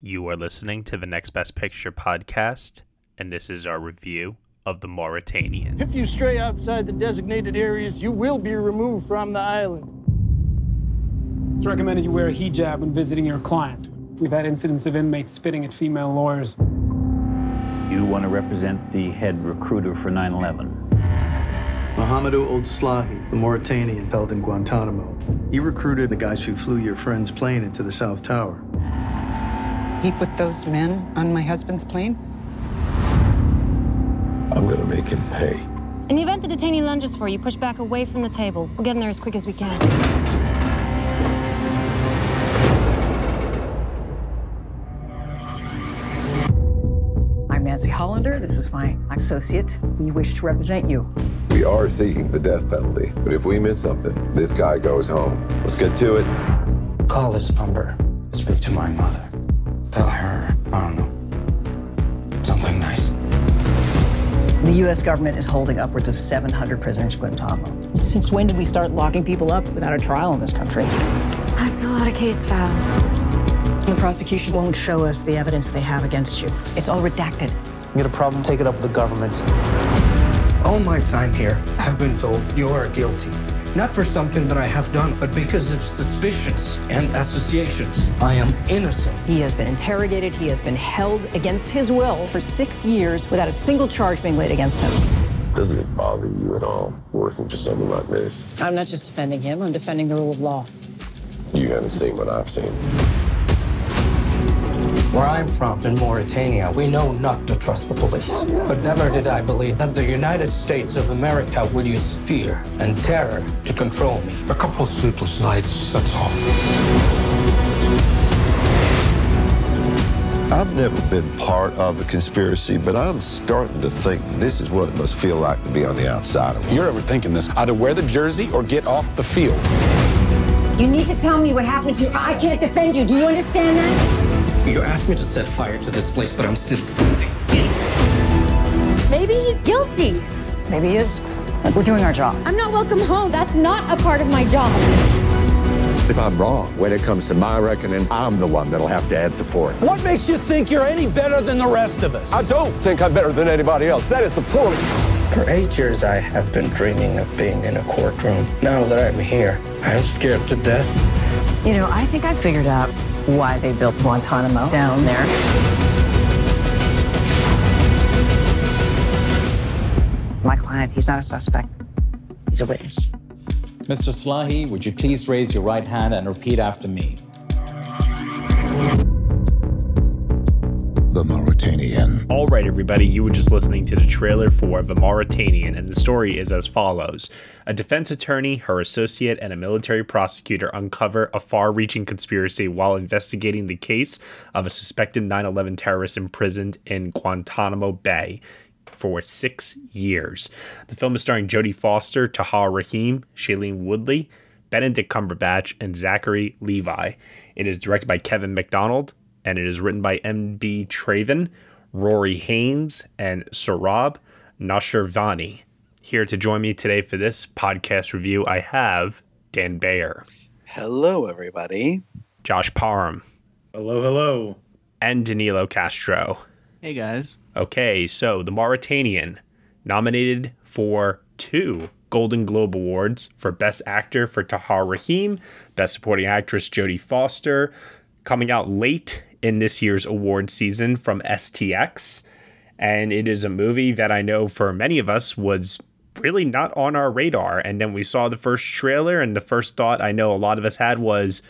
You are listening to the Next Best Picture podcast, and this is our review of The Mauritanian. If you stray outside the designated areas, you will be removed from the island. It's recommended you wear a hijab when visiting your client. We've had incidents of inmates spitting at female lawyers. You want to represent the head recruiter for 9 11. Mohamedou Ould Slahi, the Mauritanian held in Guantanamo. He recruited the guys who flew your friend's plane into the South Tower. He put those men on my husband's plane? I'm gonna make him pay. In the event the detainee lunges for you, push back away from the table. We'll get in there as quick as we can. I'm Nancy Hollander. This is my associate. We wish to represent you. We are seeking the death penalty, but if we miss something, this guy goes home. Let's get to it. Call this number. Speak to my mother. Tell her, I don't know, something nice. The U.S. government is holding upwards of 700 prisoners in Guantanamo. Since when did we start locking people up without a trial in this country? That's a lot of case files. The prosecution won't show us the evidence they have against you. It's all redacted. You got a problem, take it up with the government. All my time here, I've been told you are guilty. Not for something that I have done, but because of suspicions and associations. I am innocent. He has been interrogated. He has been held against his will for six years without a single charge being laid against him. Doesn't it bother you at all working for someone like this? I'm not just defending him, I'm defending the rule of law. You haven't seen what I've seen. Where I'm from, in Mauritania, we know not to trust the police. But never did I believe that the United States of America would use fear and terror to control me. A couple of sleepless nights, that's all. I've never been part of a conspiracy, but I'm starting to think this is what it must feel like to be on the outside of it. You're overthinking this. Either wear the jersey or get off the field. You need to tell me what happened to you. I can't defend you. Do you understand that? You asked me to set fire to this place, but I'm still sitting. Maybe he's guilty. Maybe he is. We're doing our job. I'm not welcome home. That's not a part of my job. If I'm wrong, when it comes to my reckoning, I'm the one that'll have to answer for it. What makes you think you're any better than the rest of us? I don't think I'm better than anybody else. That is the point. For eight years, I have been dreaming of being in a courtroom. Now that I'm here, I'm scared to death. You know, I think I figured out why they built Guantanamo down there. My client, he's not a suspect. He's a witness. Mr. Slahi, would you please raise your right hand and repeat after me? The Mauritanian. All right, everybody, you were just listening to the trailer for The Mauritanian, and the story is as follows A defense attorney, her associate, and a military prosecutor uncover a far reaching conspiracy while investigating the case of a suspected 9 11 terrorist imprisoned in Guantanamo Bay for six years. The film is starring Jodie Foster, Tahar Rahim, Shailene Woodley, Benedict Cumberbatch, and Zachary Levi. It is directed by Kevin Macdonald, and it is written by M.B. Traven, Rory Haines, and Sohrab Noshirvani. Here to join me today for this podcast review, I have Dan Bayer. Hello, everybody. Josh Parham. Hello, hello. And Danilo Castro. Hey, guys. Okay, so The Mauritanian, nominated for two Golden Globe Awards for Best Actor for Tahar Rahim, Best Supporting Actress Jodie Foster, coming out late in this year's award season from STX. And it is a movie that I know for many of us was really not on our radar. And then we saw the first trailer, and the first thought I know a lot of us had was,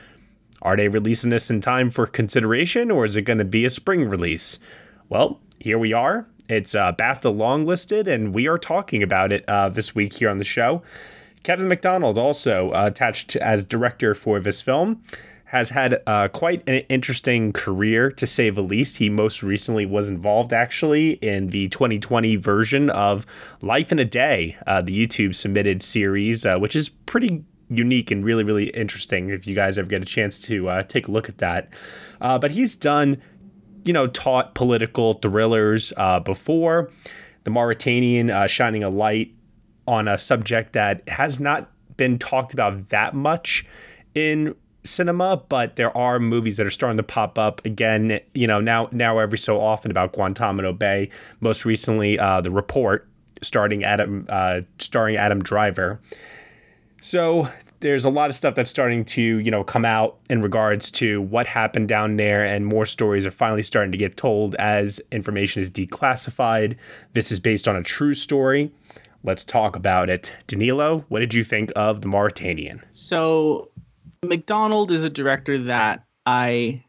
are they releasing this in time for consideration, or is it going to be a spring release? Well, here we are. It's uh, BAFTA longlisted, and we are talking about it uh, this week here on the show. Kevin Macdonald, also uh, attached as director for this film, has had uh, quite an interesting career, to say the least. He most recently was involved, actually, in the 2020 version of Life in a Day, uh, the YouTube submitted series, uh, which is pretty unique and really, really interesting if you guys ever get a chance to uh, take a look at that. Uh, but he's done, you know, taut political thrillers uh, before. The Mauritanian shining a light on a subject that has not been talked about that much in cinema, but there are movies that are starting to pop up again. You know, now now every so often about Guantanamo Bay. Most recently, uh, the report starting Adam uh, starring Adam Driver. So there's a lot of stuff that's starting to you know come out in regards to what happened down there, and more stories are finally starting to get told as information is declassified. This is based on a true story. Let's talk about it. Danilo, what did you think of The Mauritanian? So, Macdonald is a director that I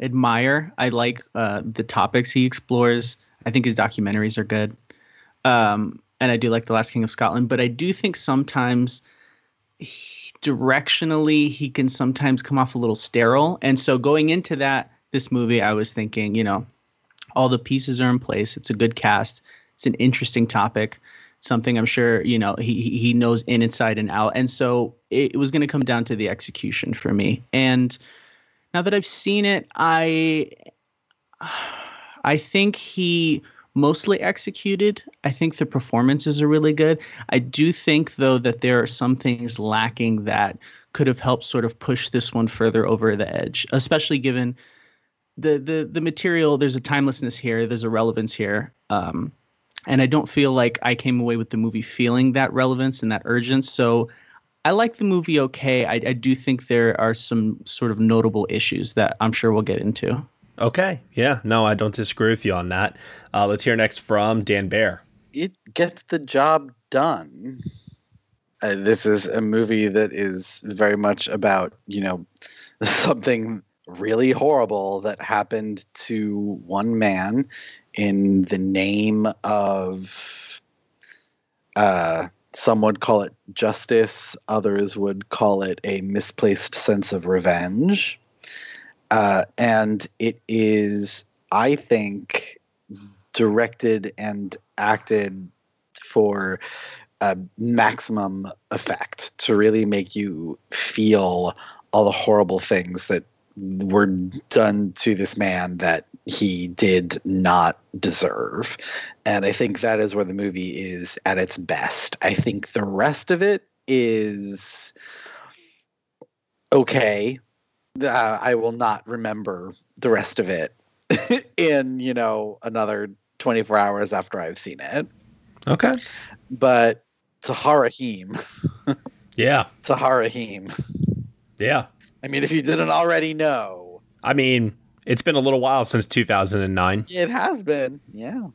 admire. I like uh, the topics he explores. I think his documentaries are good. Um, and I do like The Last King of Scotland, but I do think sometimes he, directionally he can sometimes come off a little sterile. And so going into that, this movie, I was thinking, you know, all the pieces are in place. It's a good cast. It's an interesting topic something I'm sure you know he he knows in inside and out. And so it, it was going to come down to the execution for me. And now that I've seen it, I I think he mostly executed. I think the performances are really good. I do think though that there are some things lacking that could have helped sort of push this one further over the edge, especially given the the the material. There's a timelessness here. There's a relevance here. Um, and I don't feel like I came away with the movie feeling that relevance and that urgence. So I like the movie okay. I, I do think there are some sort of notable issues that I'm sure we'll get into. Okay. Yeah. No, I don't disagree with you on that. Uh, let's hear next from Dan Bayer. It gets the job done. Uh, this is a movie that is very much about, you know, something really horrible that happened to one man in the name of uh, some would call it justice others would call it a misplaced sense of revenge. Uh, and it is i think directed and acted for a maximum effect to really make you feel all the horrible things that were done to this man that he did not deserve. And I think that is where the movie is at its best. I think the rest of it is okay. Uh, I will not remember the rest of it in, you know, another 24 hours after I've seen it. Okay. But Tahar Rahim. yeah. Tahar Rahim. Yeah. I mean, if you didn't already know. I mean, it's been a little while since 2009. It has been, yeah.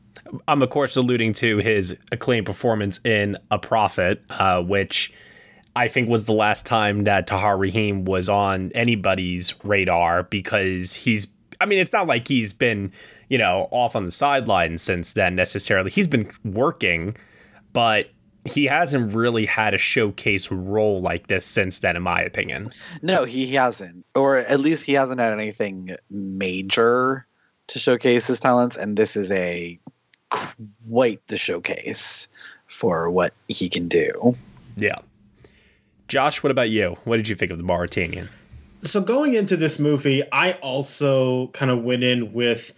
I'm, of course, alluding to his acclaimed performance in A Prophet, uh, which I think was the last time that Tahar Rahim was on anybody's radar because he's, I mean, it's not like he's been, you know, off on the sidelines since then necessarily. He's been working, but he hasn't really had a showcase role like this since then, in my opinion. No, he hasn't, or at least he hasn't had anything major to showcase his talents. And this is a quite the showcase for what he can do. Yeah. Josh, what about you? What did you think of the Mauritanian? So going into this movie, I also kind of went in with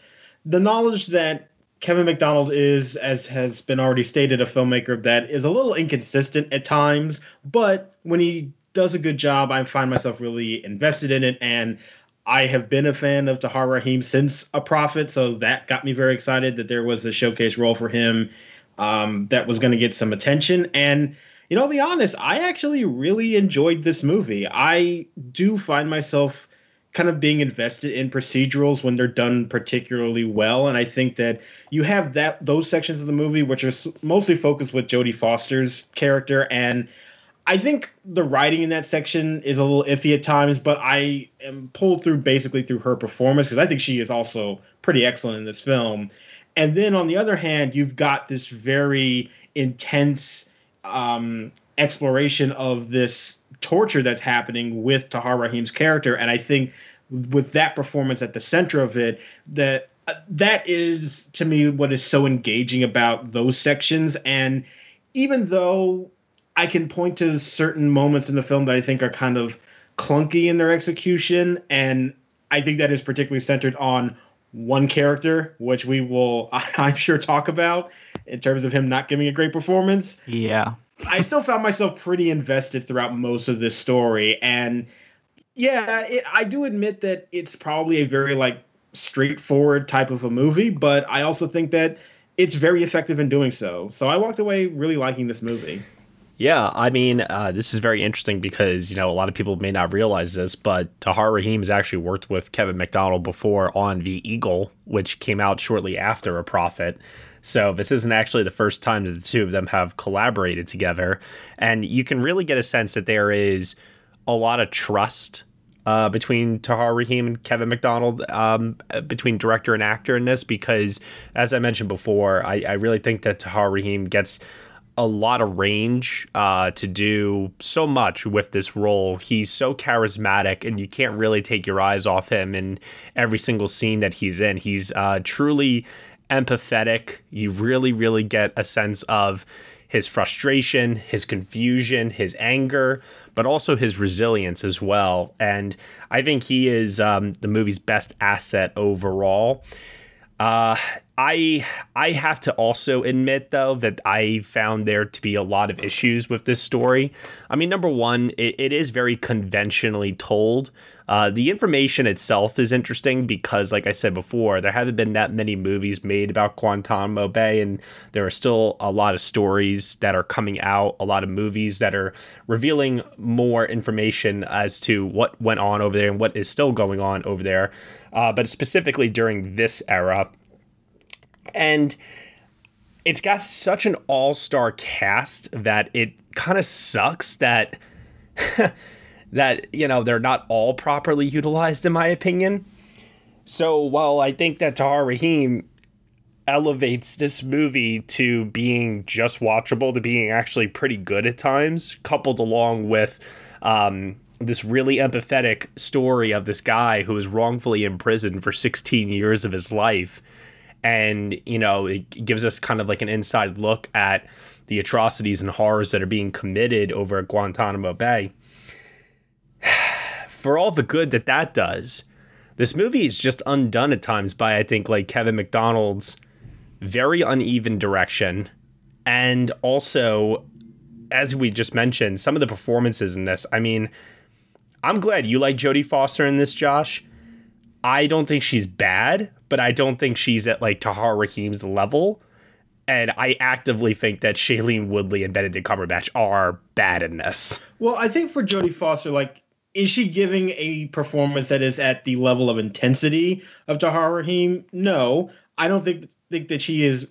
the knowledge that Kevin Macdonald is, as has been already stated, a filmmaker that is a little inconsistent at times, but when he does a good job, I find myself really invested in it. And I have been a fan of Tahar Rahim since A Prophet, so that got me very excited that there was a showcase role for him um, that was going to get some attention. And you know, I'll be honest, I actually really enjoyed this movie. I do find myself kind of being invested in procedurals when they're done particularly well. And i think that you have that those sections of the movie which are mostly focused with jodie foster's character. And i think the writing in that section is a little iffy at times but i am pulled through basically through her performance because i think she is also pretty excellent in this film. And then on the other hand you've got this very intense um, exploration of this torture that's happening with Tahar Rahim's character, and I think with that performance at the center of it, that uh, that is to me what is so engaging about those sections. And even though I can point to certain moments in the film that I think are kind of clunky in their execution, and I think that is particularly centered on one character, which we will, I'm sure, talk about in terms of him not giving a great performance. Yeah. I still found myself pretty invested throughout most of this story. And Yeah, it, I do admit that it's probably a very like straightforward type of a movie, but I also think that it's very effective in doing so. So I walked away really liking this movie. Yeah, I mean, uh, this is very interesting because you know a lot of people may not realize this, but Tahar Rahim has actually worked with Kevin Macdonald before on The Eagle, which came out shortly after A Prophet. So this isn't actually the first time that the two of them have collaborated together, and you can really get a sense that there is a lot of trust uh, between Tahar Rahim and Kevin Macdonald, um, between director and actor in this, because as I mentioned before, I, I really think that Tahar Rahim gets a lot of range uh, to do so much with this role. He's so charismatic, and you can't really take your eyes off him in every single scene that he's in. He's uh, truly empathetic. You really, really get a sense of his frustration, his confusion, his anger, but also his resilience as well. And I think he is um, the movie's best asset overall. Uh, I I have to also admit though that I found there to be a lot of issues with this story. I mean, number one, it, it is very conventionally told. Uh, the information itself is interesting because, like I said before, there haven't been that many movies made about Guantanamo Bay, and there are still a lot of stories that are coming out, a lot of movies that are revealing more information as to what went on over there and what is still going on over there. Uh, but specifically during this era, and it's got such an all-star cast that it kind of sucks that that you know they're not all properly utilized in my opinion. So while I think that Tahar Rahim elevates this movie to being just watchable to being actually pretty good at times, coupled along with um, this really empathetic story of this guy who was wrongfully imprisoned for 16 years of his life and you know it gives us kind of like an inside look at the atrocities and horrors that are being committed over at Guantanamo Bay. For all the good that that does, this movie is just undone at times by I think like Kevin Macdonald's very uneven direction and also as we just mentioned some of the performances in this. I mean, I'm glad you like Jodie Foster in this, Josh. I don't think she's bad, but I don't think she's at like Tahar Rahim's level. And I actively think that Shailene Woodley and Benedict Cumberbatch are bad in this. Well, I think for Jodie Foster, like, is she giving a performance that is at the level of intensity of Tahar Rahim? No, I don't think think that she is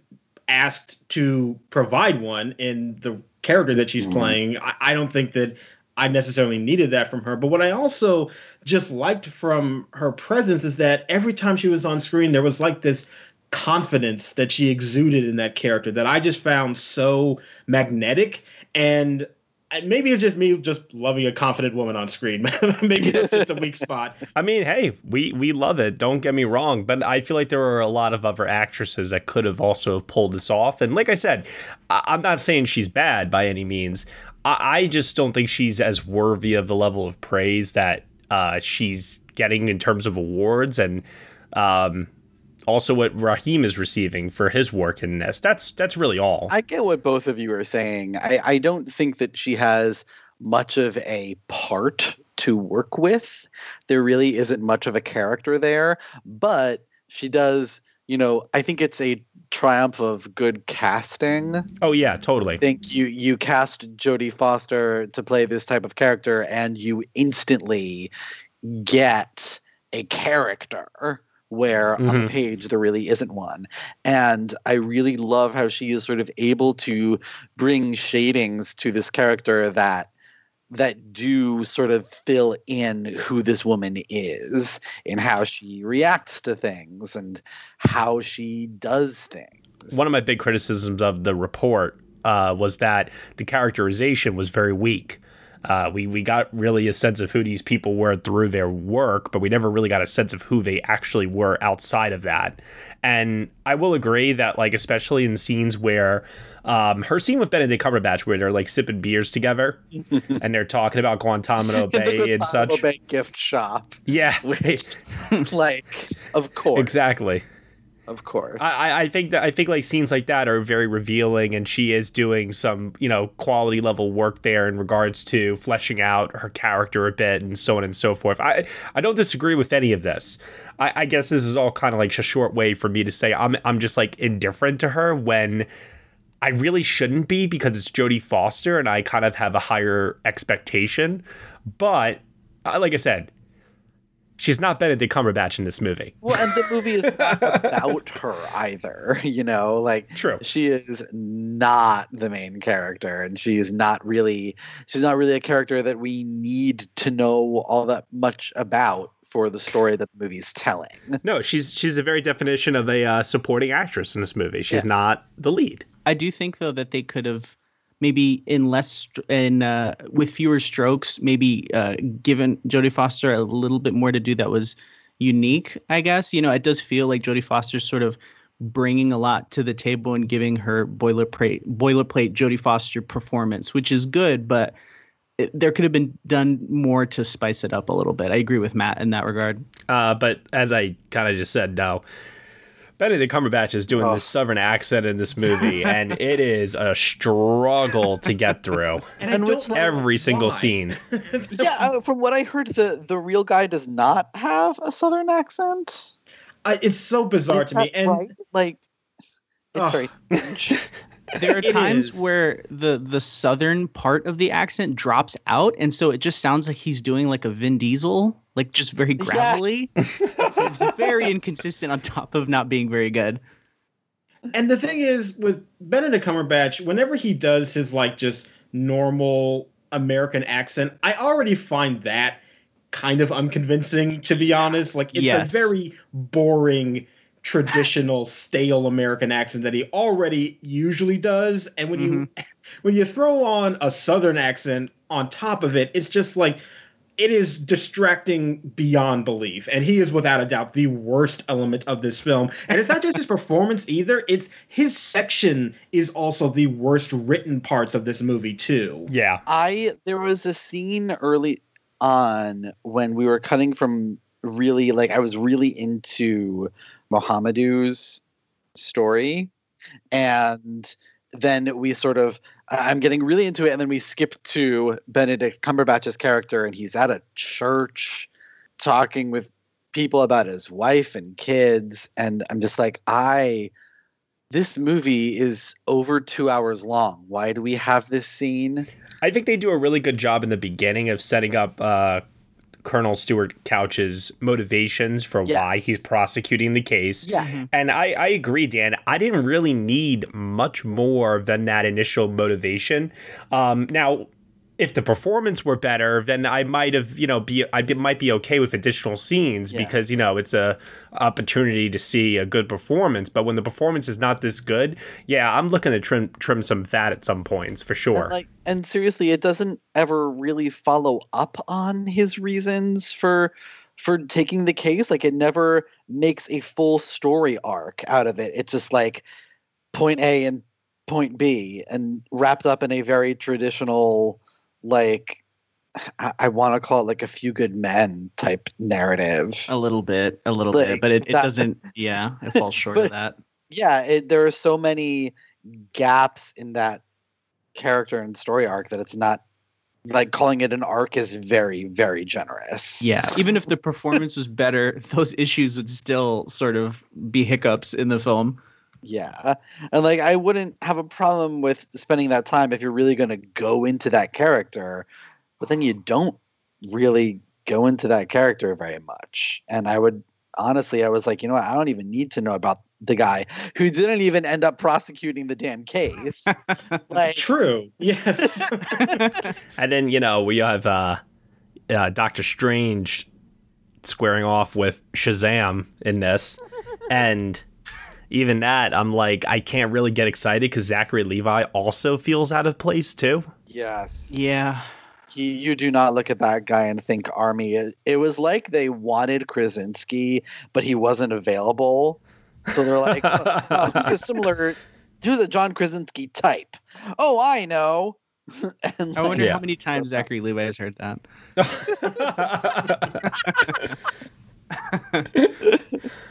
asked to provide one in the character that she's mm-hmm. playing. I, I don't think that I necessarily needed that from her. But what I also just liked from her presence is that every time she was on screen, there was like this confidence that she exuded in that character that I just found so magnetic. And uh, maybe it's just me just loving a confident woman on screen. maybe that's just a weak spot. I mean, hey, we we love it. Don't get me wrong, but I feel like there were a lot of other actresses that could have also pulled this off. And like I said, I- I'm not saying she's bad by any means. I, I just don't think she's as worthy of the level of praise that uh, she's getting in terms of awards and um, also what Rahim is receiving for his work in this. That's that's really all. I get what both of you are saying. I, I don't think that she has much of a part to work with. There really isn't much of a character there, but she does, you know, I think it's a triumph of good casting. Oh yeah, totally. I think you you cast Jodie Foster to play this type of character and you instantly get a character where mm-hmm. on the page there really isn't one. And I really love how she is sort of able to bring shadings to this character that that do sort of fill in who this woman is and how she reacts to things and how she does things. One of my big criticisms of the report uh, was that the characterization was very weak. Uh, we we got really a sense of who these people were through their work, but we never really got a sense of who they actually were outside of that. And I will agree that, like, especially in scenes where um, her scene with Benedict Cumberbatch, where they're like sipping beers together and they're talking about Guantanamo Bay Guantanamo and such. Bay gift shop. Yeah, which, like, of course, exactly. of course. I, I think that I think like scenes like that are very revealing, and she is doing some you know quality level work there in regards to fleshing out her character a bit and so on and so forth. I I don't disagree with any of this. I, I guess this is all kind of like a short way for me to say I'm I'm just like indifferent to her when. I really shouldn't be because it's Jodie Foster and I kind of have a higher expectation. But uh, like I said, she's not Benedict Cumberbatch in this movie. Well, and the movie is not about her either. You know, like True. she is not the main character, and she is not really she's not really a character that we need to know all that much about for the story that the movie is telling. No, she's she's a very definition of a uh, supporting actress in this movie. She's Yeah. not the lead. I do think though that they could have maybe in less in uh, with fewer strokes, maybe uh, given Jodie Foster a little bit more to do that was unique. I guess you know it does feel like Jodie Foster's sort of bringing a lot to the table and giving her boilerplate boilerplate Jodie Foster performance, which is good, but. There could have been done more to spice it up a little bit. I agree with Matt in that regard. Uh, but as I kind of just said, no. Benedict Cumberbatch is doing this southern accent in this movie, and it is a struggle to get through. And I don't know Every single why. scene. yeah, uh, from what I heard, the the real guy does not have a southern accent. I, it's so bizarre Is to me. that And right? like, it's Ugh. very strange. There are times is. where the the southern part of the accent drops out and so it just sounds like he's doing like a Vin Diesel like just very gravelly it's, it's very inconsistent on top of not being very good And the thing is, with Benedict Cumberbatch, whenever he does his like just normal American accent, I already find that kind of unconvincing, to be honest. Like it's Yes. a very boring, traditional, stale American accent that he already usually does. And when you mm-hmm. when you throw on a Southern accent on top of it, it's just like it is distracting beyond belief and he is without a doubt the worst element of this film and it's not just his performance either it's his section is also the worst written parts of this movie too Yeah. I there was a scene early on when we were cutting from really like I was really into Mohamedou's story and then we sort of I'm getting really into it and then we skip to Benedict Cumberbatch's character and he's at a church talking with people about his wife and kids and I'm just like I this movie is over 2 hours long. Why do we have this scene? I think they do a really good job in the beginning of setting up uh, Colonel Stuart Couch's motivations for why he's prosecuting the case. Yeah. And I, I agree, Dan. I didn't really need much more than that initial motivation. Um, now, if the performance were better, then I might have, you know, be I be, might be okay with additional scenes Yeah. because you know it's a opportunity to see a good performance. But when the performance is not this good, yeah, I'm looking to trim trim some fat at some points for sure. And like and seriously, it doesn't ever really follow up on his reasons for for taking the case. Like it never makes a full story arc out of it. It's just like point A and point B and wrapped up in a very traditional like I, I want to call it like a few good men type narrative. a little bit a little Like, bit but it, it that- doesn't yeah it falls short But- of that yeah, it, there are so many gaps in that character and story arc that it's not like calling it an arc is very very generous. yeah even if the performance was better those issues would still sort of be hiccups in the film Yeah. And like I wouldn't have a problem with spending that time if you're really going to go into that character, but then you don't really go into that character very much. And I would honestly I was like, you know what? I don't even need to know about the guy who didn't even end up prosecuting the damn case. like true yes And then, you know, we have uh, uh, Doctor Strange squaring off with Shazam in this. And even that, I'm like, I can't really get excited because Zachary Levi also feels out of place too. Yes. yeah He, you do not look at that guy and think army. It, it was like they wanted Krasinski, but he wasn't available. So they're like, oh, oh, who's a similar, who's a John Krasinski type? Oh, I know. and i wonder Yeah. how many times zachary levi has heard that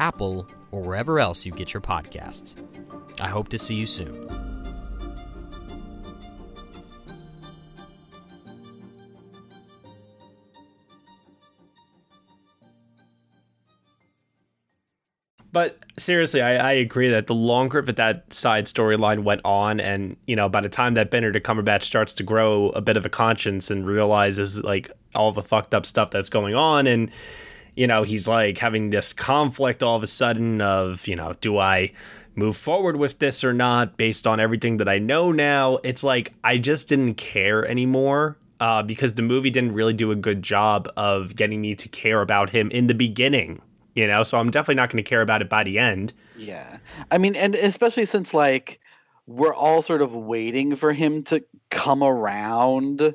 Apple, or wherever else you get your podcasts. I hope to see you soon. But seriously, I, I agree that the longer that that side storyline went on, and you know, by the time that Benedict Cumberbatch starts to grow a bit of a conscience and realizes like all the fucked up stuff that's going on, and you know, he's like having this conflict all of a sudden of you know, do I move forward with this or not based on everything that I know now? It's like I just didn't care anymore. Uh, because the movie didn't really do a good job of getting me to care about him in the beginning you know so i'm definitely not going to care about it by the end yeah i mean and especially since like we're all sort of waiting for him to come around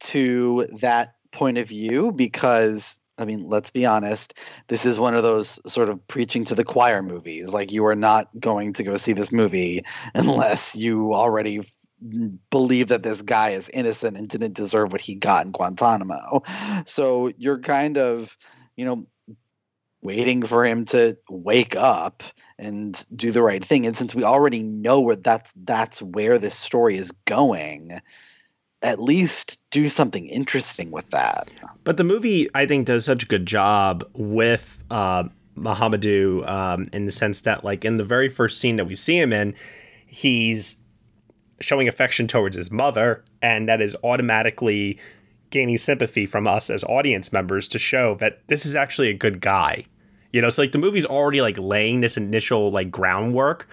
to that point of view because I mean, let's be honest. This is one of those sort of preaching to the choir movies. Like, you are not going to go see this movie unless you already mm, believe that this guy is innocent and didn't deserve what he got in Guantanamo. So you're kind of, you know, waiting for him to wake up and do the right thing and since we already know where that's that's where this story is going at least do something interesting with that but the movie i think does such a good job with uh, Mohamedou um, in the sense that like in the very first scene that we see him in he's showing affection towards his mother and that is automatically gaining sympathy from us as audience members to show that this is actually a good guy. You know, so like the movie's already like laying this initial like groundwork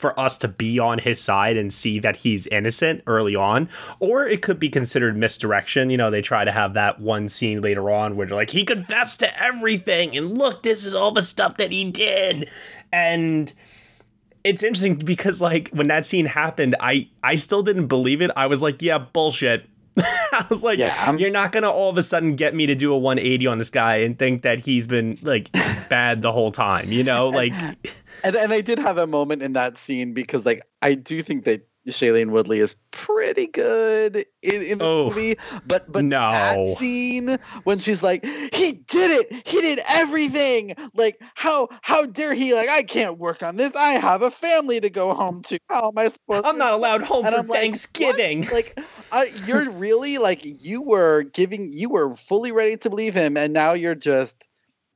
for us to be on his side and see that he's innocent early on, or it could be considered misdirection. You know, they try to have that one scene later on where like, he confessed to everything, and look, this is all the stuff that he did. And it's interesting because like when that scene happened, I I still didn't believe it. I was like, yeah, bullshit. I was like, yeah, you're not gonna all of a sudden get me to do a 180 on this guy and think that he's been like bad the whole time, you know? Like, and and I did have a moment in that scene because like I do think that Shailene Woodley is pretty good in, in the oh, movie, but but no. that scene when she's like, "He did it! He did everything! Like how how dare he? Like I can't work on this. I have a family to go home to. How am I supposed? I'm not allowed home and for I'm Thanksgiving. Like, like you're really like you were giving you were fully ready to believe him, and now you're just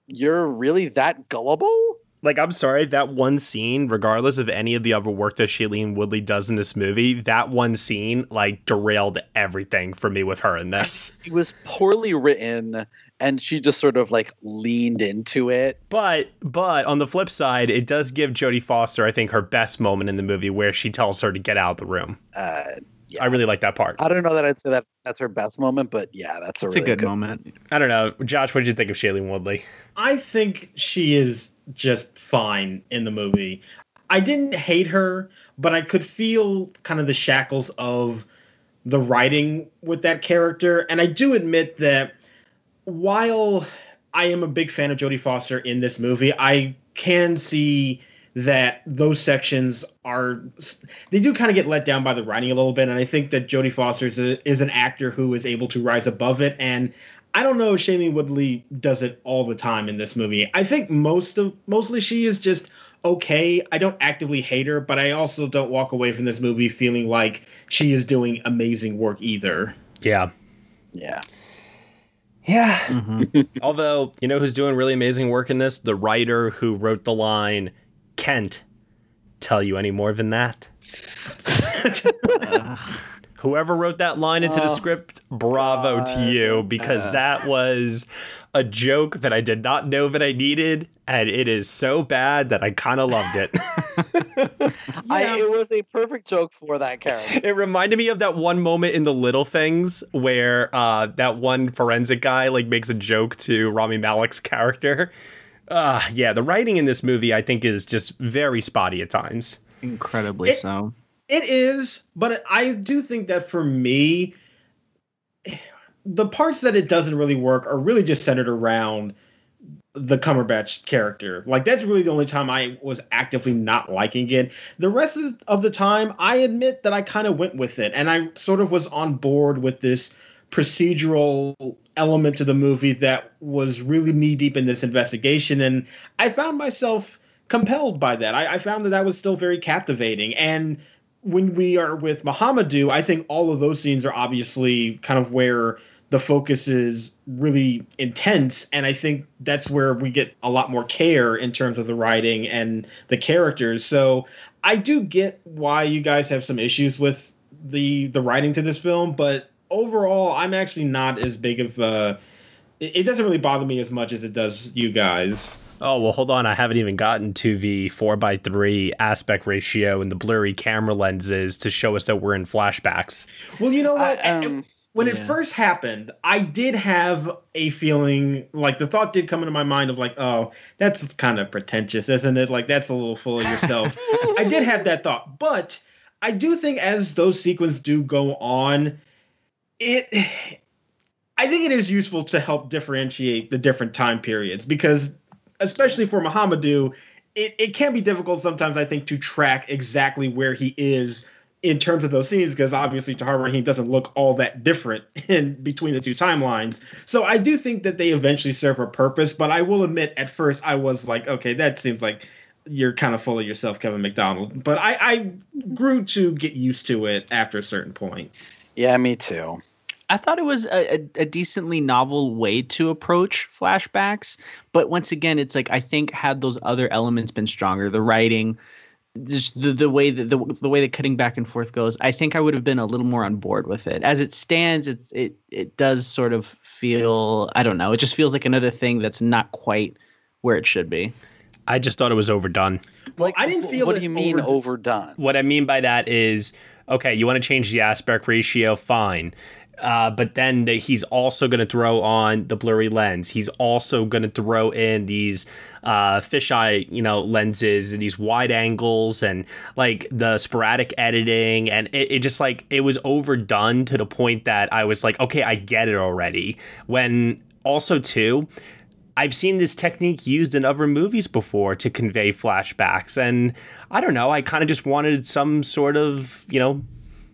you're really that gullible." Like I'm sorry, that one scene, regardless of any of the other work that Shailene Woodley does in this movie, that one scene like derailed everything for me with her in this. It was poorly written and she just sort of like leaned into it. But but on the flip side, it does give Jodie Foster, I think, her best moment in the movie where she tells her to get out of the room. Uh, yeah. I really like that part. I don't know that I'd say that that's her best moment, but yeah, that's a it's really a good, good moment. I don't know, Josh. What did you think of Shailene Woodley? I think she is just fine in the movie. I didn't hate her, but I could feel kind of the shackles of the writing with that character. And I do admit that while I am a big fan of Jodie Foster in this movie. I can see that those sections are they do kind of get let down by the writing a little bit and i think that jodie foster is, a, is an actor who is able to rise above it and i don't know if shailene woodley does it all the time in this movie i think most of mostly she is just okay i don't actively hate her but i also don't walk away from this movie feeling like she is doing amazing work either Yeah. Yeah. Yeah. Mm-hmm. Although, you know who's doing really amazing work in this? The writer who wrote the line, Kent, tell you any more than that? Whoever wrote that line into the Oh, script, bravo to you, because that was a joke that I did not know that I needed, and it is so bad that I kind of loved it. I, it was a perfect joke for that character. It reminded me of that one moment in the Little Things where uh, that one forensic guy like makes a joke to Rami Malek's character. Uh, yeah, the writing in this movie I think is just very spotty at times. Incredibly It- so. It is, but I do think that for me, the parts that it doesn't really work are really just centered around the Cumberbatch character. Like that's really the only time I was actively not liking it. The rest of- the time, I admit that I kind of went with it, and I sort of was on board with this procedural element to the movie that was really knee deep in this investigation, and I found myself compelled by that. I, I found that that was still very captivating, and when we are with Mohamedou, I think all of those scenes are obviously kind of where the focus is really intense. And I think that's where we get a lot more care in terms of the writing and the characters. So I do get why you guys have some issues with the the writing to this film, but overall, I'm actually not as big of a. It it doesn't really bother me as much as it does you guys. Oh well, hold on. I haven't even gotten to the four x three aspect ratio and the blurry camera lenses to show us that we're in flashbacks. Well, you know what? I, um, when it first happened, I did have a feeling like the thought did come into my mind of like, oh, that's kind of pretentious, isn't it? Like that's a little full of yourself. I did have that thought, but I do think as those sequences do go on, it I think it is useful to help differentiate the different time periods because especially for Mohamedou, it, it can be difficult sometimes, I think, to track exactly where he is in terms of those scenes because obviously Tahar Rahim doesn't look all that different in between the two timelines. So I do think that they eventually serve a purpose, but I will admit at first I was like, okay, that seems like you're kind of full of yourself, Kevin Macdonald. But I, I grew to get used to it after a certain point. Yeah, me too. I thought it was a, a, a decently novel way to approach flashbacks, but once again, it's like I think had those other elements been stronger, the writing, just the, the way that the, the way that cutting back and forth goes, I think I would have been a little more on board with it. As it stands, it's it it does sort of feel I don't know, it just feels like another thing that's not quite where it should be. I just thought it was overdone. Like, I didn't feel What do you mean over- overdone? What I mean by that is, okay, you want to change the aspect ratio, fine. Uh, but then the, he's also going to throw on the blurry lens. He's also going to throw in these uh, fisheye, you know, lenses and these wide angles and like the sporadic editing. And it, it just like it was overdone to the point that I was like, okay, I get it already. When also too, I've seen this technique used in other movies before to convey flashbacks, and I don't know. I kind of just wanted some sort of, you know,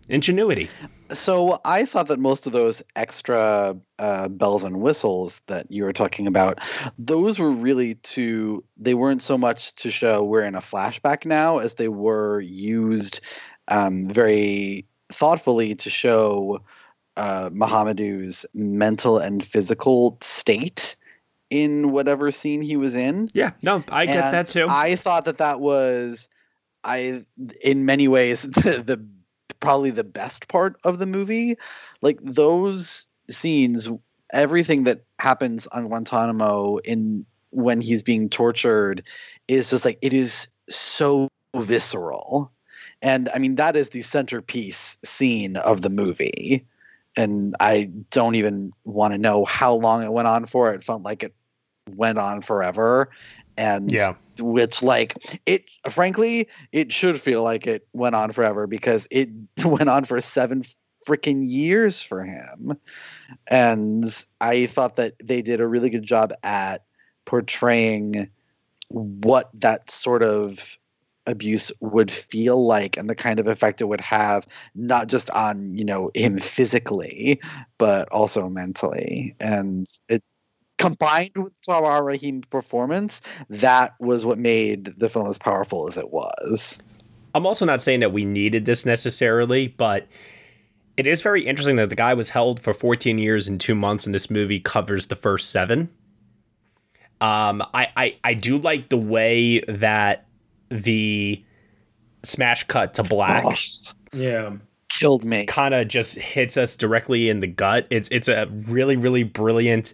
ingenuity. So I thought that most of those extra uh, bells and whistles that you were talking about, those were really to they weren't so much to show we're in a flashback now as they were used um, very thoughtfully to show uh, Mohamedou's mental and physical state in whatever scene he was in. Yeah, no, I get And that too. I thought that that was, I in many ways the, the probably the best part of the movie. Like those scenes, everything that happens on Guantanamo in when he's being tortured is just like it is so visceral. And I mean that is the centerpiece scene of the movie. And I don't even want to know how long it went on for. It felt like it went on forever and Yeah. Which like it frankly it should feel like it went on forever because it went on for seven freaking years for him. And I thought that they did a really good job at portraying what that sort of abuse would feel like and the kind of effect it would have not just on you know him physically but also mentally and it combined with Tahar Rahim's performance that was what made the film as powerful as it was I'm also not saying that we needed this necessarily but it is very interesting that the guy was held for 14 years and 2 months and this movie covers the first 7 um, I, I, I do like the way that the smash cut to black. Oh, yeah. Killed me. Kind of just hits us directly in the gut. It's it's a really really brilliant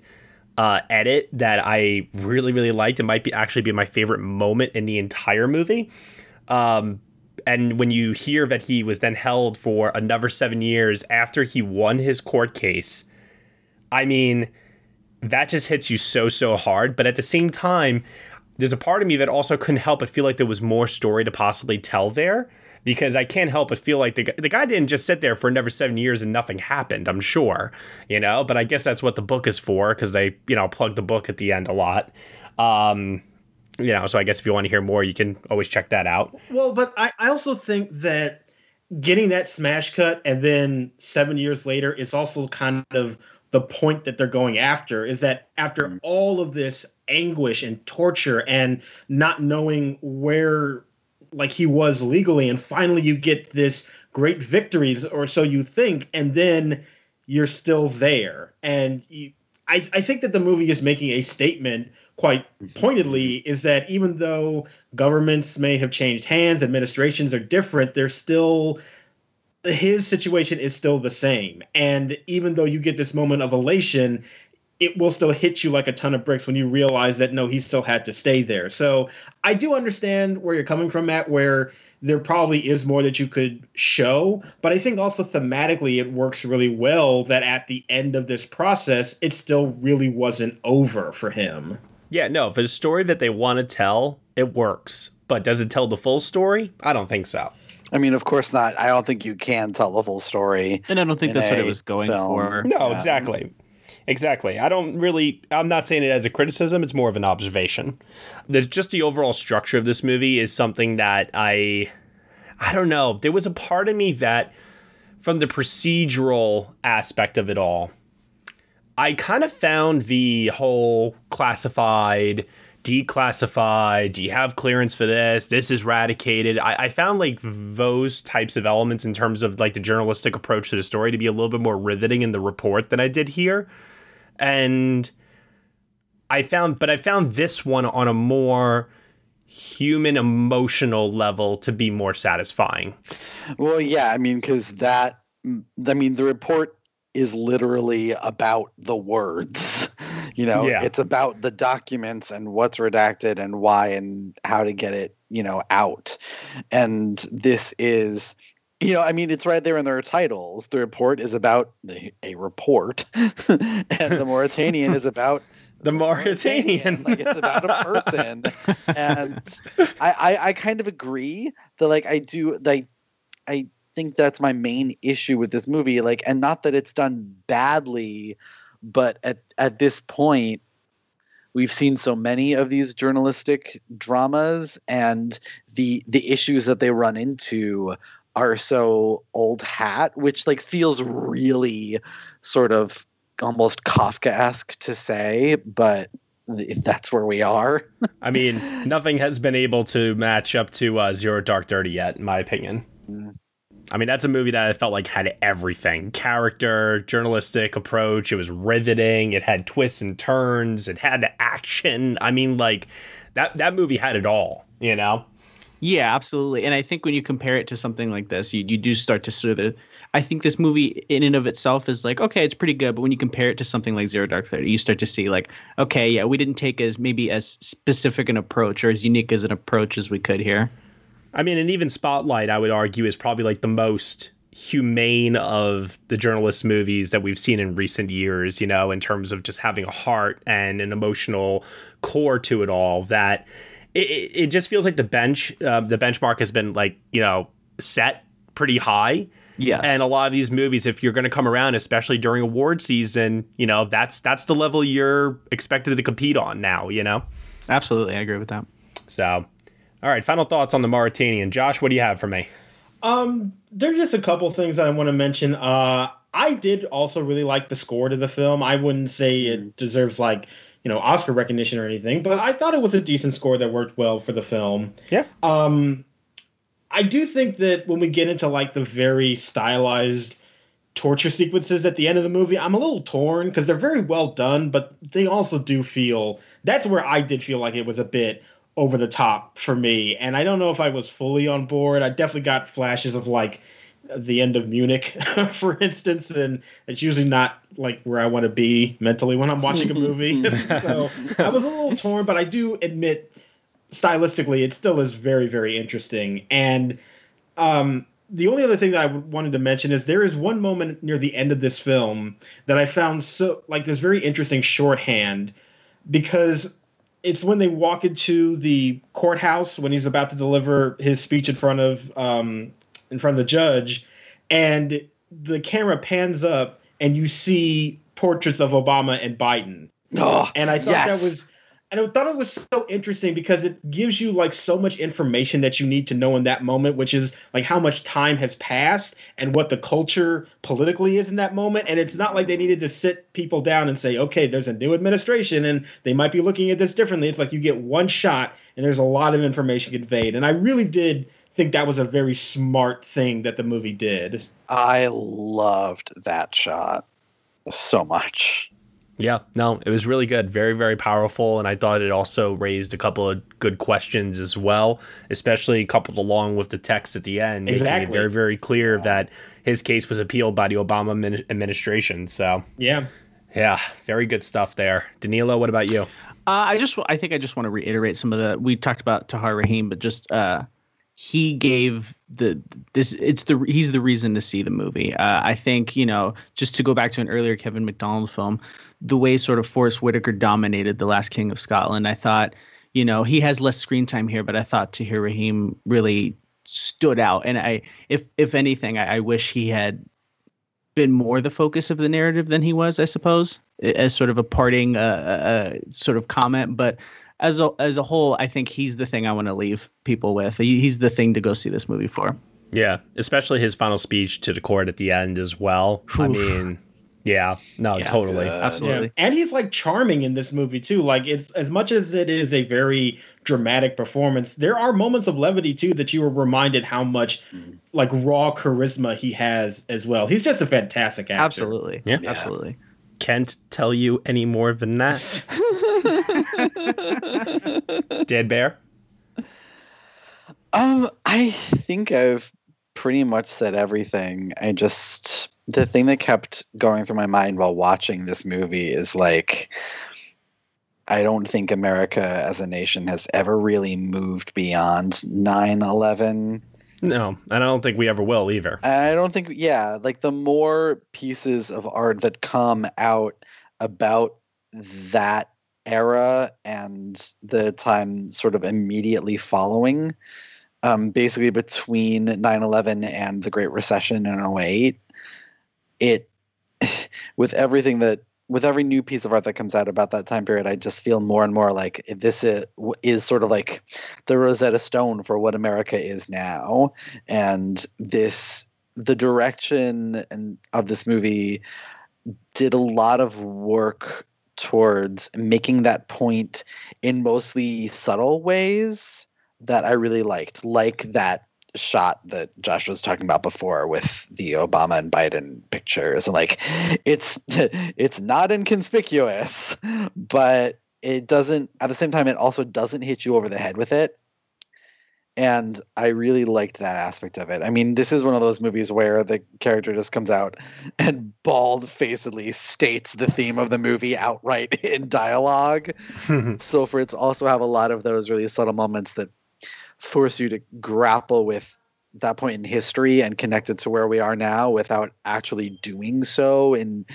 uh, edit that I really really liked. It might be actually be my favorite moment in the entire movie. Um, and when you hear that he was then held for another seven years after he won his court case, I mean, that just hits you so so hard. But at the same time, there's a part of me that also couldn't help but feel like there was more story to possibly tell there because I can't help but feel like the, the guy didn't just sit there for another seven years and nothing happened, I'm sure, you know, but I guess that's what the book is for because they, you know, plug the book at the end a lot. Um, you know, so I guess if you want to hear more, you can always check that out. Well, but I, I also think that getting that smash cut and then seven years later is also kind of the point that they're going after is that after mm. all of this anguish and torture and not knowing where like he was legally and finally you get this great victory, or so you think and then you're still there. And you, I, I think that the movie is making a statement quite mm-hmm. pointedly is that even though governments may have changed hands administrations are different they're still his situation is still the same. And even though you get this moment of elation it will still hit you like a ton of bricks when you realize that no, he still had to stay there. So I do understand where you're coming from, Matt, where there probably is more that you could show. But I think also thematically, it works really well that at the end of this process, it still really wasn't over for him. Yeah, no, for the story that they want to tell, it works. But does it tell the full story? I don't think so. I mean, of course not. I don't think you can tell the full story. And I don't think that's what it was going film. for. No, yeah. exactly. Exactly. I don't really. I'm not saying it as a criticism. It's more of an observation. The, just the overall structure of this movie is something that I, I don't know. There was a part of me that, from the procedural aspect of it all, I kind of found the whole classified, declassified. Do you have clearance for this? This is eradicated. I, I found like those types of elements in terms of like the journalistic approach to the story to be a little bit more riveting in the report than I did here and I found, but I found this one on a more human emotional level to be more satisfying. Well, yeah, I mean, because that, I mean, the report is literally about the words. You know, yeah. it's about the documents and what's redacted and why and how to get it, you know, out. And this is you know, I mean, it's right there in their titles. The report is about the, a report, and the Mauritanian is about the Mauritanian. like it's about a person, and I, I, I kind of agree that like I do like I think that's my main issue with this movie. Like, and not that it's done badly, but at at this point, we've seen so many of these journalistic dramas and the the issues that they run into are so old hat, which like feels really sort of almost Kafka-esque to say, but that's where we are. I mean, nothing has been able to match up to uh, Zero Dark Thirty yet, in my opinion. Mm. I mean, that's a movie that I felt like had everything character, journalistic approach. It was riveting. It had twists and turns. It had action. I mean, like that, that movie had it all, you know? Yeah, absolutely. And I think when you compare it to something like this, you, you do start to sort of. I think this movie in and of itself is like, okay, it's pretty good. But when you compare it to something like Zero Dark Thirty, you start to see like, okay, yeah, we didn't take as maybe as specific an approach or as unique as an approach as we could here. I mean, and even Spotlight, I would argue, is probably like the most humane of the journalist movies that we've seen in recent years, you know, in terms of just having a heart and an emotional core to it all that it, it just feels like the bench, uh, the benchmark has been like you know set pretty high, Yes. And a lot of these movies, if you're going to come around, especially during award season, you know that's that's the level you're expected to compete on now. You know. Absolutely, I agree with that. So, all right. Final thoughts on the Mauritanian, Josh. What do you have for me? Um, there's just a couple things that I want to mention. Uh, I did also really like the score to the film. I wouldn't say it deserves like you know Oscar recognition or anything, but I thought it was a decent score that worked well for the film. Yeah. Um, I do think that when we get into like the very stylized torture sequences at the end of the movie, I'm a little torn because they're very well done, but they also do feel that's where I did feel like it was a bit over the top for me. And I don't know if I was fully on board. I definitely got flashes of like the end of Munich, for instance, and it's usually not like where I want to be mentally when I'm watching a movie. so I was a little torn, but I do admit stylistically it still is very, very interesting. And um, the only other thing that I wanted to mention is there is one moment near the end of this film that I found so like this very interesting shorthand because it's when they walk into the courthouse when he's about to deliver his speech in front of um, in front of the judge, and the camera pans up and you see portraits of Obama and Biden. Oh, and I thought yes. that was and I thought it was so interesting because it gives you like so much information that you need to know in that moment, which is like how much time has passed and what the culture politically is in that moment. And it's not like they needed to sit people down and say, okay, there's a new administration and they might be looking at this differently. It's like you get one shot and there's a lot of information conveyed. And I really did think that was a very smart thing that the movie did. I loved that shot so much. Yeah, no, it was really good. Very, very powerful. And I thought it also raised a couple of good questions as well, especially coupled along with the text at the end, making Exactly. it very, very clear that his case was appealed by the Obama admin- administration. So, Yeah. yeah, very good stuff there. Danilo, what about you? Uh, I just, I think I just want to reiterate some of the we talked about Tahar Rahim, but just uh, he gave the this it's the he's the reason to see the movie. Uh, I think you know just to go back to an earlier Kevin Macdonald film, the way sort of Forest Whitaker dominated the Last King of Scotland. I thought you know he has less screen time here, but I thought Tahar Rahim really stood out. And I, if if anything, I, I wish he had been more the focus of the narrative than he was, I suppose, as sort of a parting uh, uh, sort of comment. But as a, as a whole, I think he's the thing I want to leave people with. He, he's the thing to go see this movie for. Yeah, especially his final speech to the court at the end as well. I mean, yeah, no, totally. Yeah. And he's like charming in this movie too. Like it's as much as it is a very dramatic performance, there are moments of levity too that you were reminded how much like raw charisma he has as well. He's just a fantastic actor. Absolutely. Yeah. Absolutely. Can't tell you any more than that. Dan Bayer? Um, I think I've pretty much said everything. I just the thing that kept going through my mind while watching this movie is like I don't think America as a nation has ever really moved beyond 9/11. No, and I don't think we ever will either. I don't think yeah, like the more pieces of art that come out about that era and the time sort of immediately following um, basically between 9-11 and the great recession in 08 it with everything that with every new piece of art that comes out about that time period i just feel more and more like this is, is sort of like the rosetta stone for what america is now. And this the direction and of this movie did a lot of work towards making that point in mostly subtle ways that I really liked, like that shot that Josh was talking about before with the Obama and Biden pictures. And like it's it's not inconspicuous, but it doesn't at the same time it also doesn't hit you over the head with it. And I really liked that aspect of it. I mean, this is one of those movies where the character just comes out and bald facedly states the theme of the movie outright in dialogue. so for it to also have a lot of those really subtle moments that force you to grapple with that point in history and connect it to where we are now without actually doing so in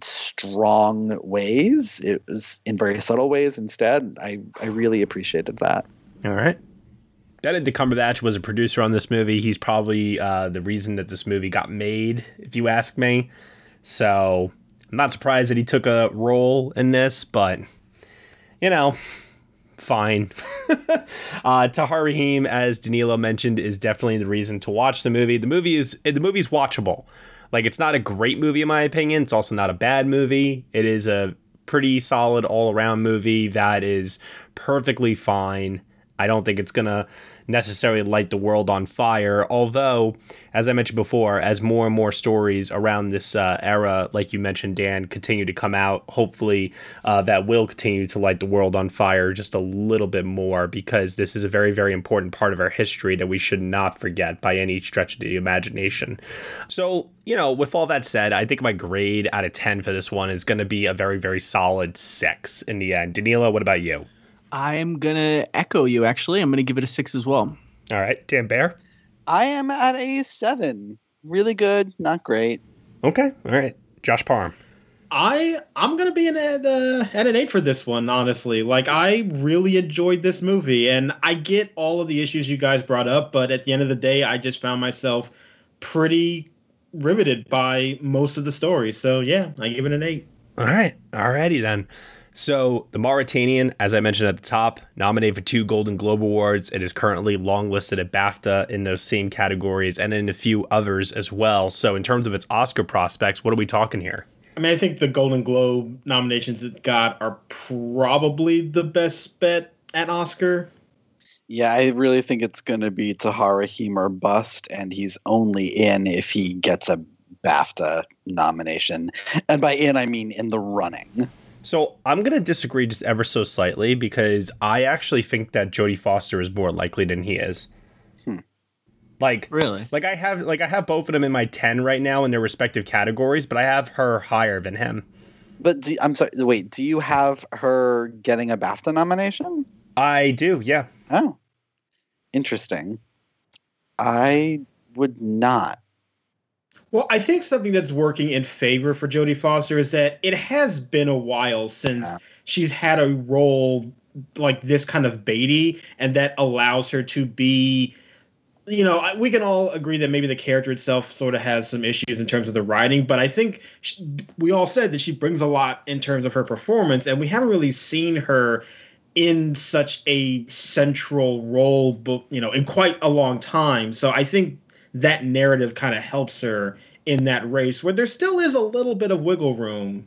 strong ways. It was in very subtle ways instead. I, I really appreciated that. All right. Benedict Cumberbatch was a producer on this movie. He's probably uh, the reason that this movie got made, if you ask me. So I'm not surprised that he took a role in this, but you know, fine. uh, Tahar Rahim, as Danilo mentioned, is definitely the reason to watch the movie. The movie is the movie's watchable. Like it's not a great movie in my opinion. It's also not a bad movie. It is a pretty solid all around movie that is perfectly fine. I don't think it's gonna necessarily light the world on fire. Although, as I mentioned before, as more and more stories around this uh, era, like you mentioned, Dan, continue to come out, hopefully uh, that will continue to light the world on fire just a little bit more because this is a very, very important part of our history that we should not forget by any stretch of the imagination. So, you know, with all that said, I think my grade out of 10 for this one is going to be a very, very solid six in the end. Danilo, what about you? I'm gonna echo you. Actually, I'm gonna give it a six as well. All right, Dan Bayer. I am at a seven. Really good, not great. Okay, all right. Josh Parham. I I'm gonna be an at uh, at an eight for this one. Honestly, like I really enjoyed this movie, and I get all of the issues you guys brought up, but at the end of the day, I just found myself pretty riveted by most of the story. So yeah, I give it an eight. All right, alrighty then. So, The Mauritanian, as I mentioned at the top, nominated for two Golden Globe Awards. It is currently longlisted at BAFTA in those same categories and in a few others as well. So, in terms of its Oscar prospects, what are we talking here? I mean, I think the Golden Globe nominations it got are probably the best bet at Oscar. Yeah, I really think it's going to be Tahar Rahim or bust, and he's only in if he gets a BAFTA nomination. And by in, I mean in the running. So I'm gonna disagree just ever so slightly because I actually think that Jodie Foster is more likely than he is. Hmm. Like really? Like I have like I have both of them in my ten right now in their respective categories, but I have her higher than him. But do, I'm sorry. Wait, do you have her getting a BAFTA nomination? I do. Yeah. Oh, interesting. I would not. Well, I think something that's working in favor for Jodie Foster is that it has been a while since yeah. she's had a role like this kind of Beatty, and that allows her to be. You know, we can all agree that maybe the character itself sort of has some issues in terms of the writing, but I think she, we all said that she brings a lot in terms of her performance, and we haven't really seen her in such a central role, you know, in quite a long time. So I think that narrative kind of helps her in that race where there still is a little bit of wiggle room.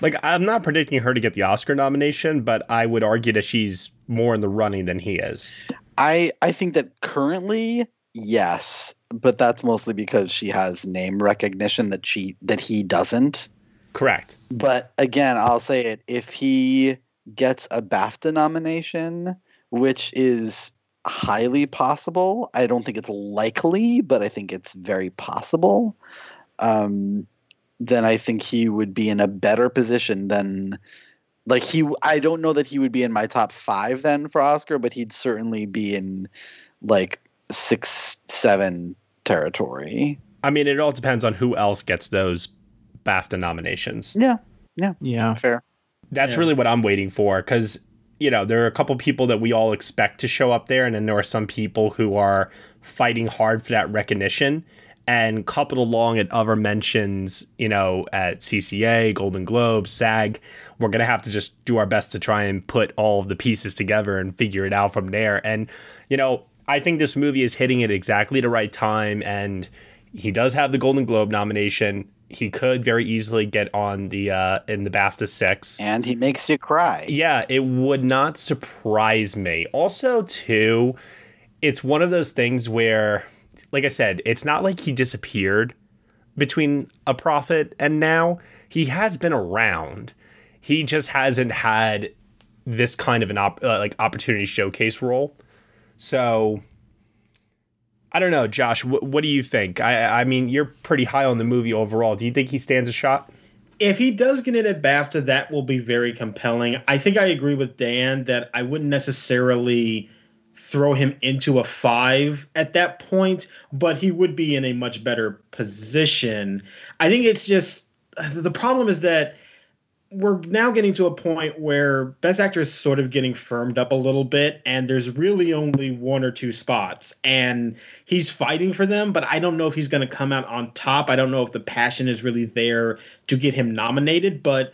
Like I'm not predicting her to get the Oscar nomination, but I would argue that she's more in the running than he is. I I think that currently yes, but that's mostly because she has name recognition that she that he doesn't. Correct. But again, I'll say it if he gets a BAFTA nomination, which is highly possible. I don't think it's likely, but I think it's very possible. Um, then I think he would be in a better position than like he I don't know that he would be in my top 5 then for Oscar, but he'd certainly be in like 6 7 territory. I mean, it all depends on who else gets those BAFTA nominations. Yeah. Yeah. Yeah. Fair. That's Yeah. really what I'm waiting for cuz you know, there are a couple people that we all expect to show up there and then there are some people who are fighting hard for that recognition and coupled along at other mentions, you know, at CCA, Golden Globe, SAG, we're to have to just do our best to try and put all of the pieces together and figure it out from there. And, you know, I think this movie is hitting at exactly the right time. And he does have the Golden Globe nomination. He could very easily get on the uh, in the BAFTA six, and he makes you cry. Yeah, it would not surprise me. Also, too, it's one of those things where like I said, it's not like he disappeared between a prophet and now. He has been around. He just hasn't had this kind of an op- uh, like opportunity showcase role. So I don't know, Josh. Wh- what do you think? I I mean, you're pretty high on the movie overall. Do you think he stands a shot? If he does get it at BAFTA, that will be very compelling. I think I agree with Dan that I wouldn't necessarily throw him into a five at that point, but he would be in a much better position. I think it's just the problem is that we're now getting to a point where Best Actor is sort of getting firmed up a little bit, and there's really only one or two spots, and he's fighting for them. But I don't know if he's going to come out on top. I don't know if the passion is really there to get him nominated. But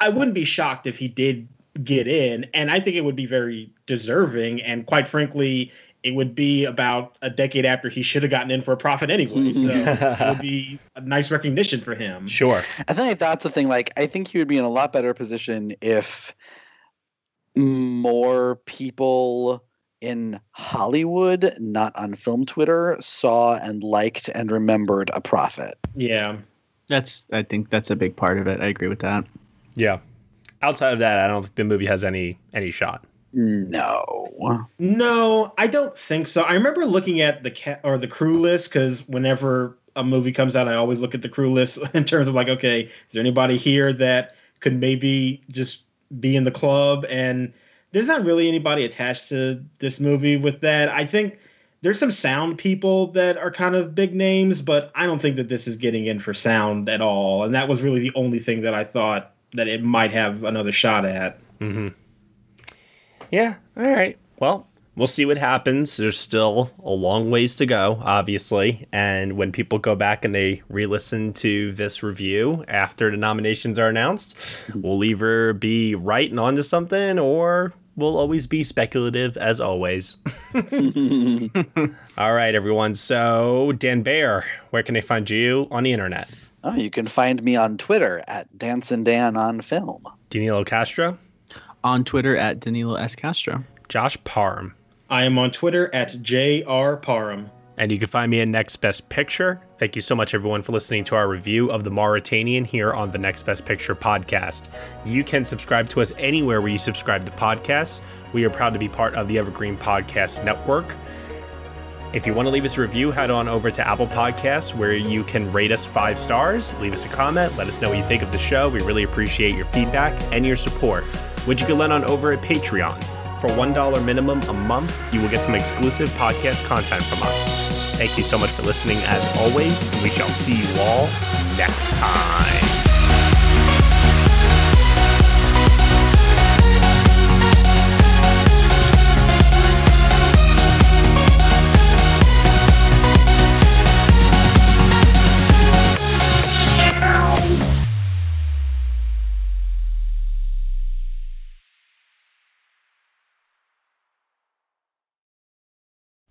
I wouldn't be shocked if he did get in, and I think it would be very deserving. And quite frankly, it would be about a decade after he should have gotten in for a prophet anyway. So it would be a nice recognition for him. Sure. I think that's the thing. Like, I think he would be in a lot better position if more people in Hollywood, not on film Twitter, saw and liked and remembered a prophet. Yeah. That's I think that's a big part of it. I agree with that. Yeah. Outside of that, I don't think the movie has any any shot. No. No, I don't think so. I remember looking at the cat or the crew list because whenever a movie comes out, I always look at the crew list in terms of like, okay, is there anybody here that could maybe just be in the club? And there's not really anybody attached to this movie with that. I think there's some sound people that are kind of big names, but I don't think that this is getting in for sound at all. And that was really the only thing that I thought that it might have another shot at. Mm-hmm. Yeah. All right. Well, we'll see what happens. There's still a long ways to go, obviously. And when people go back and they re listen to this review after the nominations are announced, we'll either be right and onto something or we'll always be speculative as always. All right, everyone. So, Dan Bayer, where can they find you on the internet? Oh, you can find me on Twitter at Dancing Dan on Film. Danilo Castro? On Twitter at Danilo S. Castro. Josh Parham. I am on Twitter at J.R. Parham. And you can find me at Next Best Picture. Thank you so much, everyone, for listening to our review of The Mauritanian here on the Next Best Picture podcast. You can subscribe to us anywhere where you subscribe to podcasts. We are proud to be part of the Evergreen Podcast Network. If you want to leave us a review, head on over to Apple Podcasts where you can rate us five stars, leave us a comment, let us know what you think of the show. We really appreciate your feedback and your support, which you can let on over at Patreon. For $1 minimum a month, you will get some exclusive podcast content from us. Thank you so much for listening as always, we shall see you all next time.